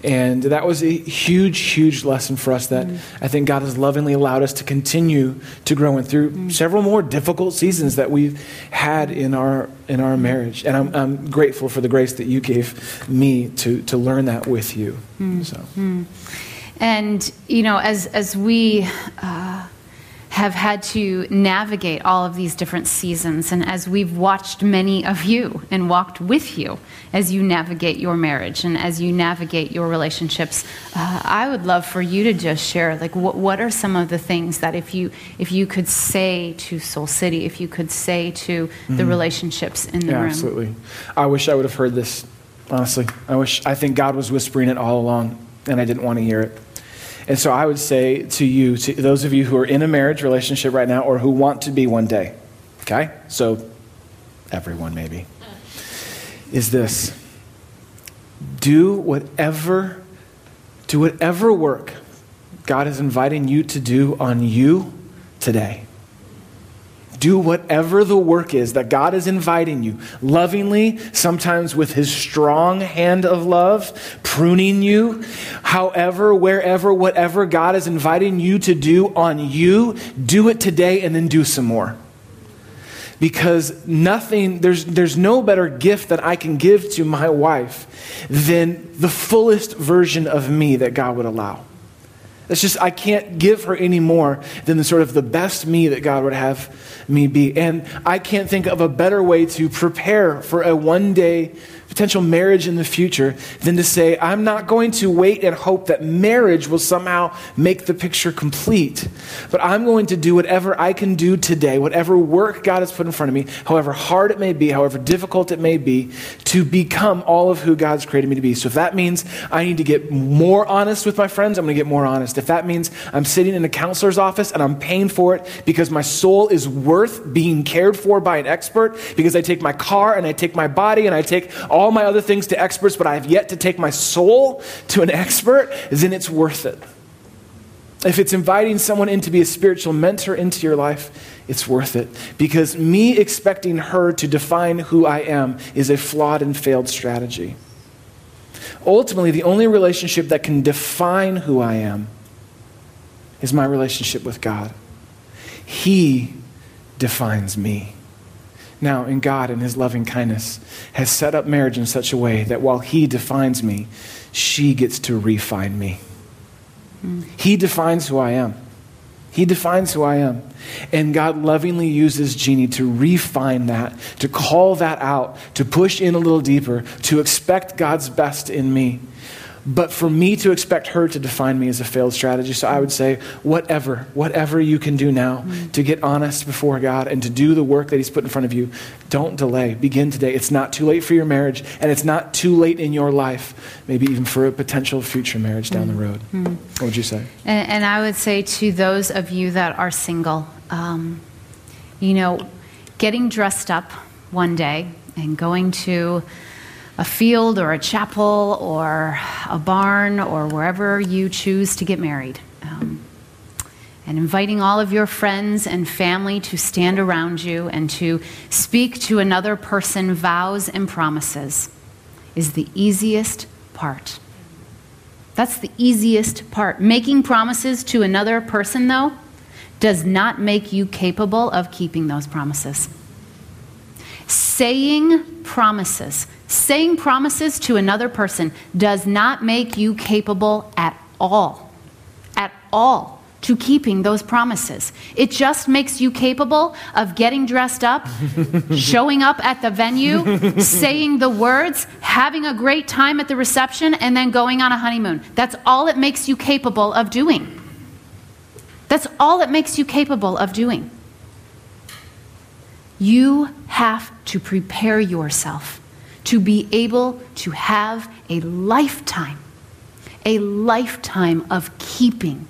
And that was a huge, huge lesson for us that mm. I think God has lovingly allowed us to continue to grow and through mm. several more difficult seasons that we've had in our, in our marriage. And I'm, I'm grateful for the grace that you gave me to, to learn that with you. Mm. So. And, you know, as, as we uh, have had to navigate all of these different seasons, and as we've watched many of you and walked with you as you navigate your marriage and as you navigate your relationships, uh, I would love for you to just share, like, what, what are some of the things that if you, if you could say to Soul City, if you could say to mm-hmm. the relationships in the yeah, room? Absolutely. I wish I would have heard this, honestly. I wish, I think God was whispering it all along, and I didn't want to hear it. And so I would say to you, to those of you who are in a marriage relationship right now or who want to be one day, okay? So everyone maybe, is this do whatever, do whatever work God is inviting you to do on you today. Do whatever the work is that God is inviting you, lovingly, sometimes with his strong hand of love, pruning you. However, wherever, whatever God is inviting you to do on you, do it today and then do some more. Because nothing, there's, there's no better gift that I can give to my wife than the fullest version of me that God would allow. It's just, I can't give her any more than the sort of the best me that God would have me be. And I can't think of a better way to prepare for a one day potential marriage in the future than to say, I'm not going to wait and hope that marriage will somehow make the picture complete, but I'm going to do whatever I can do today, whatever work God has put in front of me, however hard it may be, however difficult it may be, to become all of who God's created me to be. So if that means I need to get more honest with my friends, I'm going to get more honest. If that means I'm sitting in a counselor's office and I'm paying for it because my soul is worth being cared for by an expert, because I take my car and I take my body and I take all my other things to experts, but I have yet to take my soul to an expert, then it's worth it. If it's inviting someone in to be a spiritual mentor into your life, it's worth it. Because me expecting her to define who I am is a flawed and failed strategy. Ultimately, the only relationship that can define who I am is my relationship with God. He defines me. Now, in God, in His loving kindness, has set up marriage in such a way that while He defines me, she gets to refine me. Mm. He defines who I am. He defines who I am. And God lovingly uses Jeannie to refine that, to call that out, to push in a little deeper, to expect God's best in me. But for me to expect her to define me as a failed strategy, so I would say, whatever, whatever you can do now mm-hmm. to get honest before God and to do the work that He's put in front of you, don't delay. Begin today. It's not too late for your marriage, and it's not too late in your life, maybe even for a potential future marriage down mm-hmm. the road. Mm-hmm. What would you say? And, and, I would say to those of you that are single, um, you know, getting dressed up one day and going to a field or a chapel or a barn or wherever you choose to get married. Um, and inviting all of your friends and family to stand around you and to speak to another person vows and promises is the easiest part. That's the easiest part. Making promises to another person, though, does not make you capable of keeping those promises. Saying promises Saying promises to another person does not make you capable at all, at all, to keeping those promises. It just makes you capable of getting dressed up, showing up at the venue, saying the words, having a great time at the reception, and then going on a honeymoon. That's all it makes you capable of doing. That's all it makes you capable of doing. You have to prepare yourself to be able to have a lifetime, a lifetime of keeping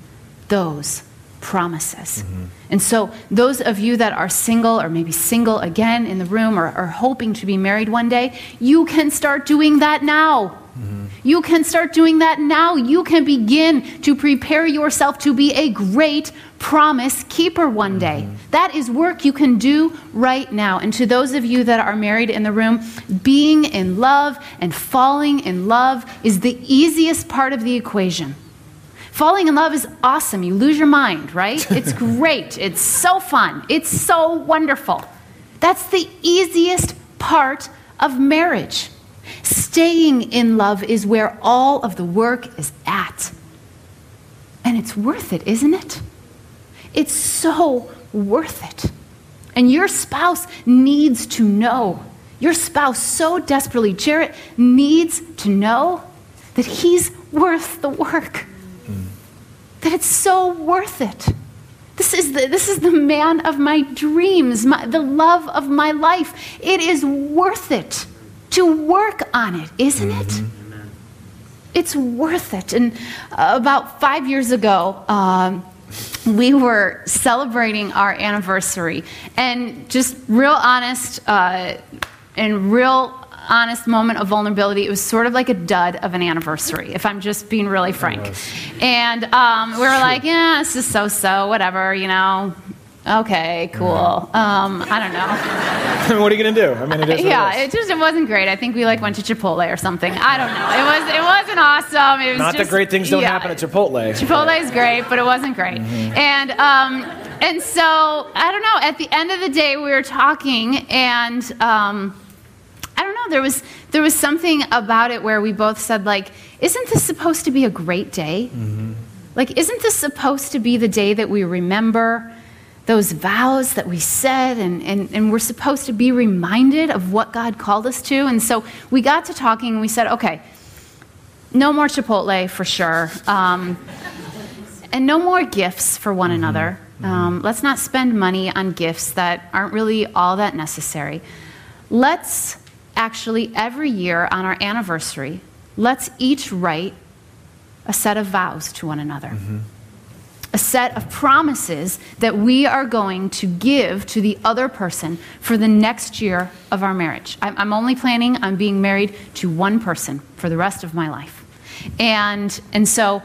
those promises. Mm-hmm. And so, those of you that are single or maybe single again in the room or, are hoping to be married one day, you can start doing that now. Mm-hmm. You can start doing that now. You can begin to prepare yourself to be a great promise keeper one day. Mm-hmm. That is work you can do right now. And to those of you that are married in the room, being in love and falling in love is the easiest part of the equation. Falling in love is awesome. You lose your mind, right? It's great. It's so fun. It's so wonderful. That's the easiest part of marriage. Staying in love is where all of the work is at. And it's worth it, isn't it? It's so worth it. And your spouse needs to know. Your spouse so desperately, Jarrett, needs to know that he's worth the work. That it's so worth it. This is the, this is the man of my dreams, my, the love of my life. It is worth it to work on it, isn't mm-hmm. it? It's worth it. And uh, about five years ago, um, we were celebrating our anniversary. And just real honest uh, and real honest moment of vulnerability, it was sort of like a dud of an anniversary, if I'm just being really frank. And um, we were like, yeah, this is so so, whatever, you know, Okay, cool. Um, I don't know. what are you gonna do? I mean, it is. Yeah, it, just it wasn't great. I think we like went to Chipotle or something. I don't know. It was it wasn't awesome. It was not just, that great things don't yeah, happen at Chipotle. Chipotle is great, but it wasn't great. Mm-hmm. And um, and so I don't know. At the end of the day, we were talking, and um, I don't know. There was there was something about it where we both said like, "Isn't this supposed to be a great day? Mm-hmm. Like, isn't this supposed to be the day that we remember?" those vows that we said, and, and, and we're supposed to be reminded of what God called us to. And so we got to talking and we said, okay, no more Chipotle for sure, um, and no more gifts for one mm-hmm. another. Mm-hmm. Um, let's not spend money on gifts that aren't really all that necessary. Let's actually, every year on our anniversary, let's each write a set of vows to one another. Mm-hmm a set of promises that we are going to give to the other person for the next year of our marriage. I'm only planning on being married to one person for the rest of my life. And, and so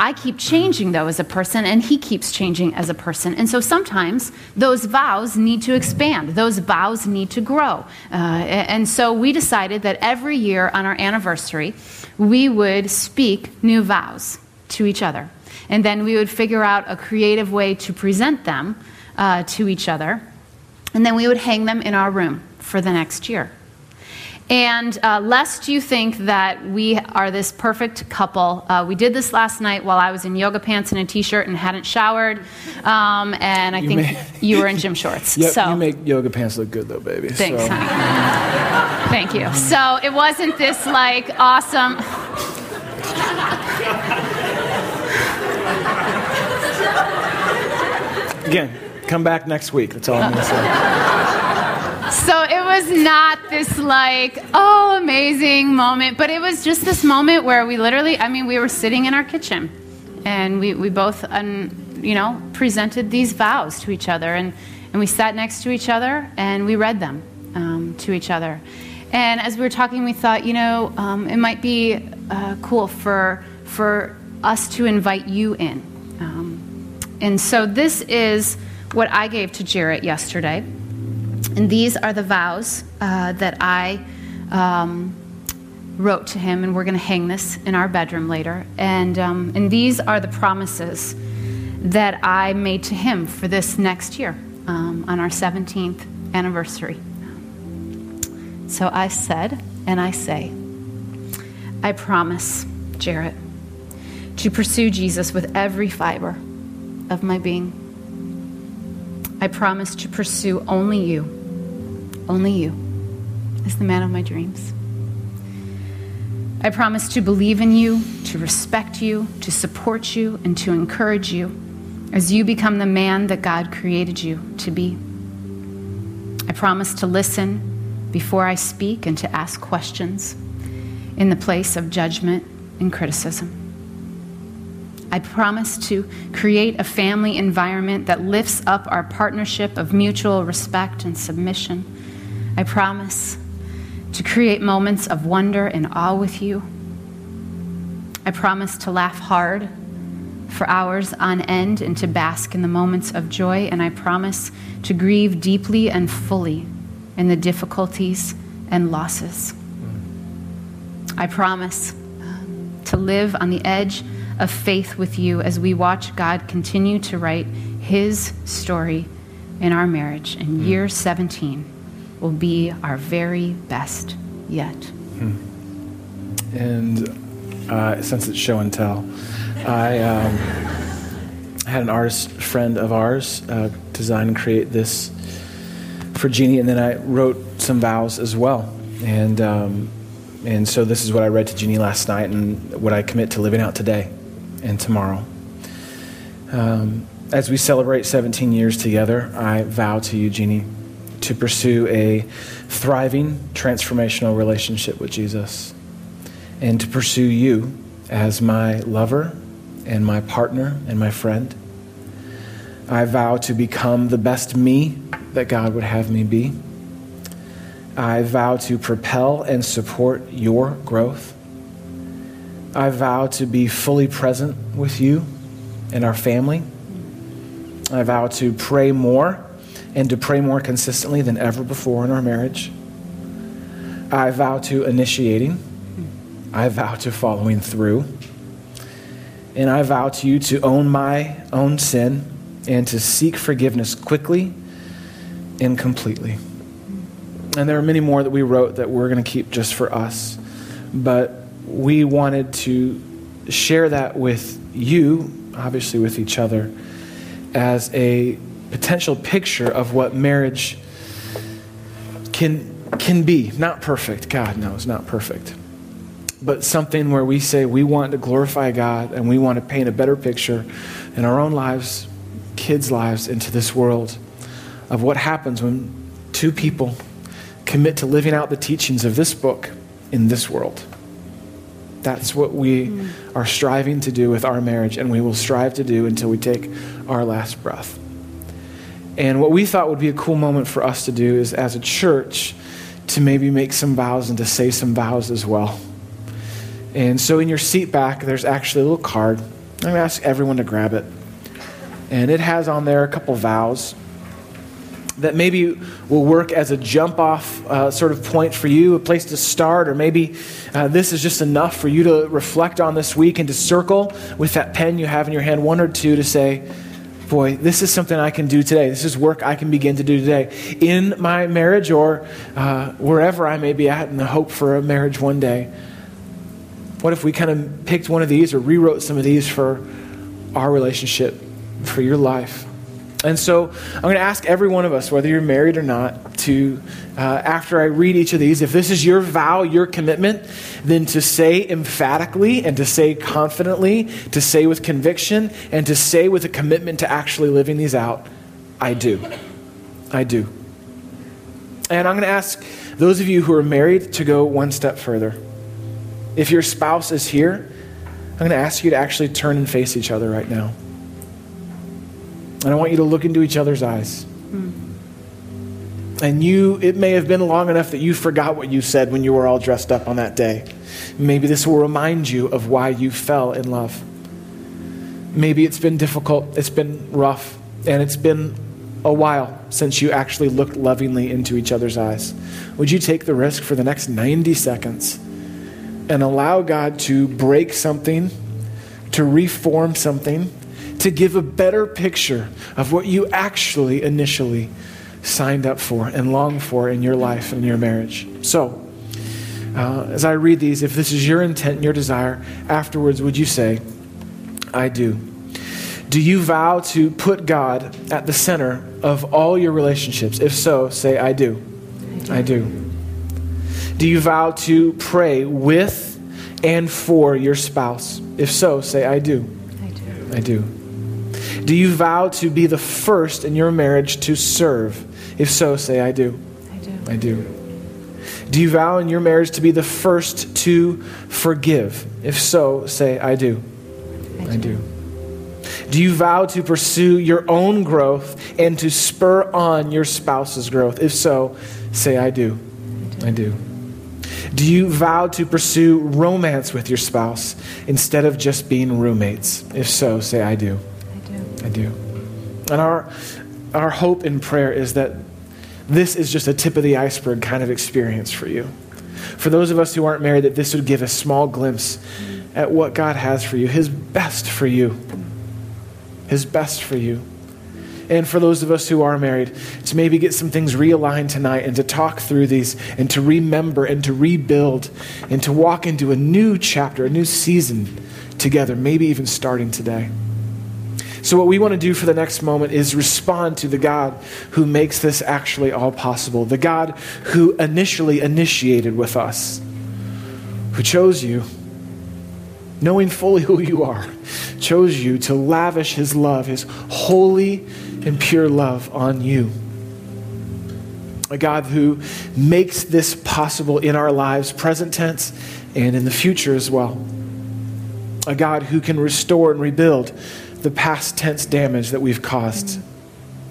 I keep changing, though, as a person, and he keeps changing as a person. And so sometimes those vows need to expand, those vows need to grow. Uh, and so we decided that every year on our anniversary, we would speak new vows to each other. And then we would figure out a creative way to present them uh, to each other. And then we would hang them in our room for the next year. And uh, lest you think that we are this perfect couple, uh, we did this last night while I was in yoga pants and a t-shirt and hadn't showered, um, and I You think may- you were in gym shorts. Yep, so you make yoga pants look good though, baby. thanks, So-. Thank you. So it wasn't this like awesome. Again, come back next week. That's all I'm going to say. So it was not this like, oh, amazing moment, but it was just this moment where we literally, I mean, we were sitting in our kitchen and we, we both, um, you know, presented these vows to each other and, and we sat next to each other and we read them um, to each other. And as we were talking, we thought, you know, um, it might be uh, cool for, for us to invite you in. Um, and so this is what I gave to Jarrett yesterday. And these are the vows uh, that I um, wrote to him, and we're going to hang this in our bedroom later. And, um, and these are the promises that I made to him for this next year um, on our 17th anniversary. So I said, and I say, I promise, Jarrett, to pursue Jesus with every fiber of my being. I promise to pursue only you, only you, as the man of my dreams. I promise to believe in you, to respect you, to support you, and to encourage you as you become the man that God created you to be. I promise to listen before I speak and to ask questions in the place of judgment and criticism. I promise to create a family environment that lifts up our partnership of mutual respect and submission. I promise to create moments of wonder and awe with you. I promise to laugh hard for hours on end and to bask in the moments of joy. And I promise to grieve deeply and fully in the difficulties and losses. I promise to live on the edge of faith with you as we watch God continue to write his story in our marriage. And year 17 will be our very best yet. And uh, since it's show and tell, I um, had an artist friend of ours uh, design and create this for Jeannie, and then I wrote some vows as well. And, um, and so this is what I read to Jeannie last night and what I commit to living out today and tomorrow. Um, as we celebrate 17 years together, I vow to you, Jeannie, to pursue a thriving, transformational relationship with Jesus and to pursue you as my lover and my partner and my friend. I vow to become the best me that God would have me be. I vow to propel and support your growth. I vow to be fully present with you and our family. I vow to pray more and to pray more consistently than ever before in our marriage. I vow to initiating. I vow to following through. And I vow to you to own my own sin and to seek forgiveness quickly and completely. And there are many more that we wrote that we're going to keep just for us. But we wanted to share that with you, obviously with each other, as a potential picture of what marriage can, can be. Not perfect. God knows, not perfect. But something where we say we want to glorify God and we want to paint a better picture in our own lives, kids' lives, into this world of what happens when two people commit to living out the teachings of this book in this world. That's what we mm. are striving to do with our marriage, and we will strive to do until we take our last breath. And what we thought would be a cool moment for us to do is, as a church, to maybe make some vows and to say some vows as well. And so, in your seat back, there's actually a little card. I'm going to ask everyone to grab it. And it has on there a couple vows that maybe will work as a jump off uh, sort of point for you, a place to start, or maybe uh, this is just enough for you to reflect on this week and to circle with that pen you have in your hand, one or two, to say, boy, this is something I can do today. This is work I can begin to do today in my marriage or uh, wherever I may be at in the hope for a marriage one day. What if we kind of picked one of these or rewrote some of these for our relationship, for your life? And so I'm going to ask every one of us, whether you're married or not, to, uh, after I read each of these, if this is your vow, your commitment, then to say emphatically and to say confidently, to say with conviction, and to say with a commitment to actually living these out, I do. I do. And I'm going to ask those of you who are married to go one step further. If your spouse is here, I'm going to ask you to actually turn and face each other right now. And I want you to look into each other's eyes. Mm. And you, it may have been long enough that you forgot what you said when you were all dressed up on that day. Maybe this will remind you of why you fell in love. Maybe it's been difficult, it's been rough, and it's been a while since you actually looked lovingly into each other's eyes. Would you take the risk for the next 90 seconds and allow God to break something, to reform something? To give a better picture of what you actually initially signed up for and longed for in your life and your marriage. So, uh, as I read these, if this is your intent and your desire, afterwards, would you say, I do? Do you vow to put God at the center of all your relationships? If so, say, I do. I do. I do. Do you vow to pray with and for your spouse? If so, say, I do. I do. I do. Do you vow to be the first in your marriage to serve? If so, say, I do. I do. I do. Do you vow in your marriage to be the first to forgive? If so, say, I do. I do. I do. Do you vow to pursue your own growth and to spur on your spouse's growth? If so, say, I do. I do. Do you vow to pursue romance with your spouse instead of just being roommates? If so, say, I do. I do. And our, our hope in prayer is that this is just a tip of the iceberg kind of experience for you. For those of us who aren't married, that this would give a small glimpse at what God has for you, His best for you. His best for you. And for those of us who are married, to maybe get some things realigned tonight and to talk through these and to remember and to rebuild and to walk into a new chapter, a new season together, maybe even starting today. So, what we want to do for the next moment is respond to the God who makes this actually all possible, the God who initially initiated with us, who chose you, knowing fully who you are, chose you to lavish his love, his holy and pure love on you. A God who makes this possible in our lives, present tense and in the future as well. A God who can restore and rebuild the past tense damage that we've caused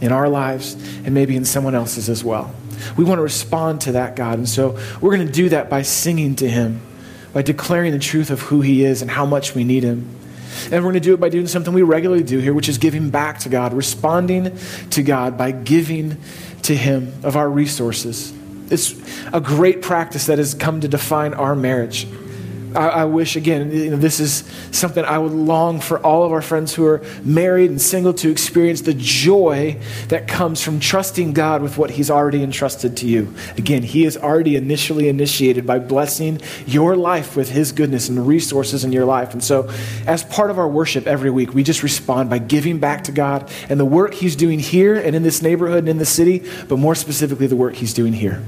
in our lives and maybe in someone else's as well. We want to respond to that, God. And so we're going to do that by singing to Him, by declaring the truth of who He is and how much we need Him. And we're going to do it by doing something we regularly do here, which is giving back to God, responding to God by giving to Him of our resources. It's a great practice that has come to define our marriage. I, I, wish, again, you know, this is something I would long for all of our friends who are married and single to experience the joy that comes from trusting God with what He's already entrusted to you. Again, He has already initially initiated by blessing your life with His goodness and resources in your life. And so, as part of our worship every week, we just respond by giving back to God and the work He's doing here and in this neighborhood and in the city, but more specifically, the work He's doing here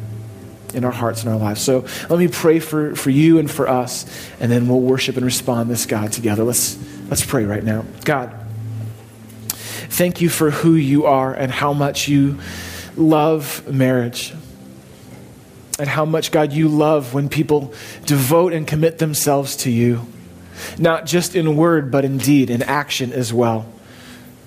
in our hearts and our lives. So let me pray for, for you and for us, and then we'll worship and respond this God together. Let's, let's pray right now. God, thank you for who you are and how much you love marriage. And how much, God, you love when people devote and commit themselves to you, not just in word, but in deed, in action as well.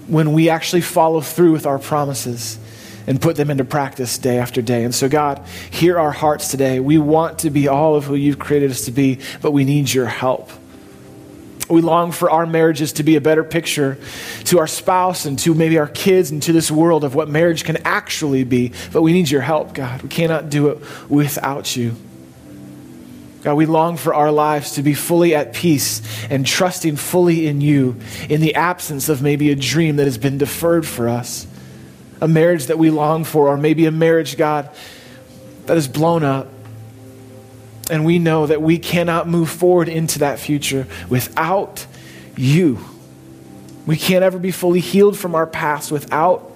When we actually follow through with our promises and put them into practice day after day. And so, God, hear our hearts today. We want to be all of who you've created us to be, but we need your help. We long for our marriages to be a better picture to our spouse and to maybe our kids and to this world of what marriage can actually be. But we need your help, God. We cannot do it without you. God, we long for our lives to be fully at peace and trusting fully in you in the absence of maybe a dream that has been deferred for us, a marriage that we long for, or maybe a marriage, God, that is blown up. And we know that we cannot move forward into that future without you. We can't ever be fully healed from our past without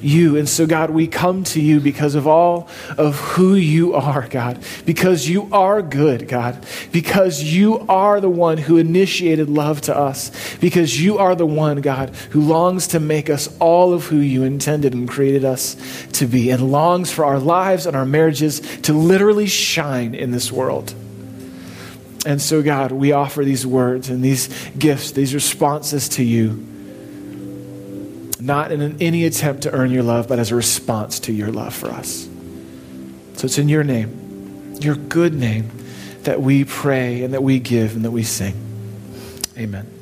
you. And so, God, we come to you because of all of who you are, God. Because you are good, God. Because you are the one who initiated love to us. Because you are the one, God, who longs to make us all of who you intended and created us to be, and longs for our lives and our marriages to literally shine in this world. And so, God, we offer these words and these gifts, these responses to you not in any attempt to earn your love, but as a response to your love for us. So it's in your name, your good name, that we pray and that we give and that we sing. Amen.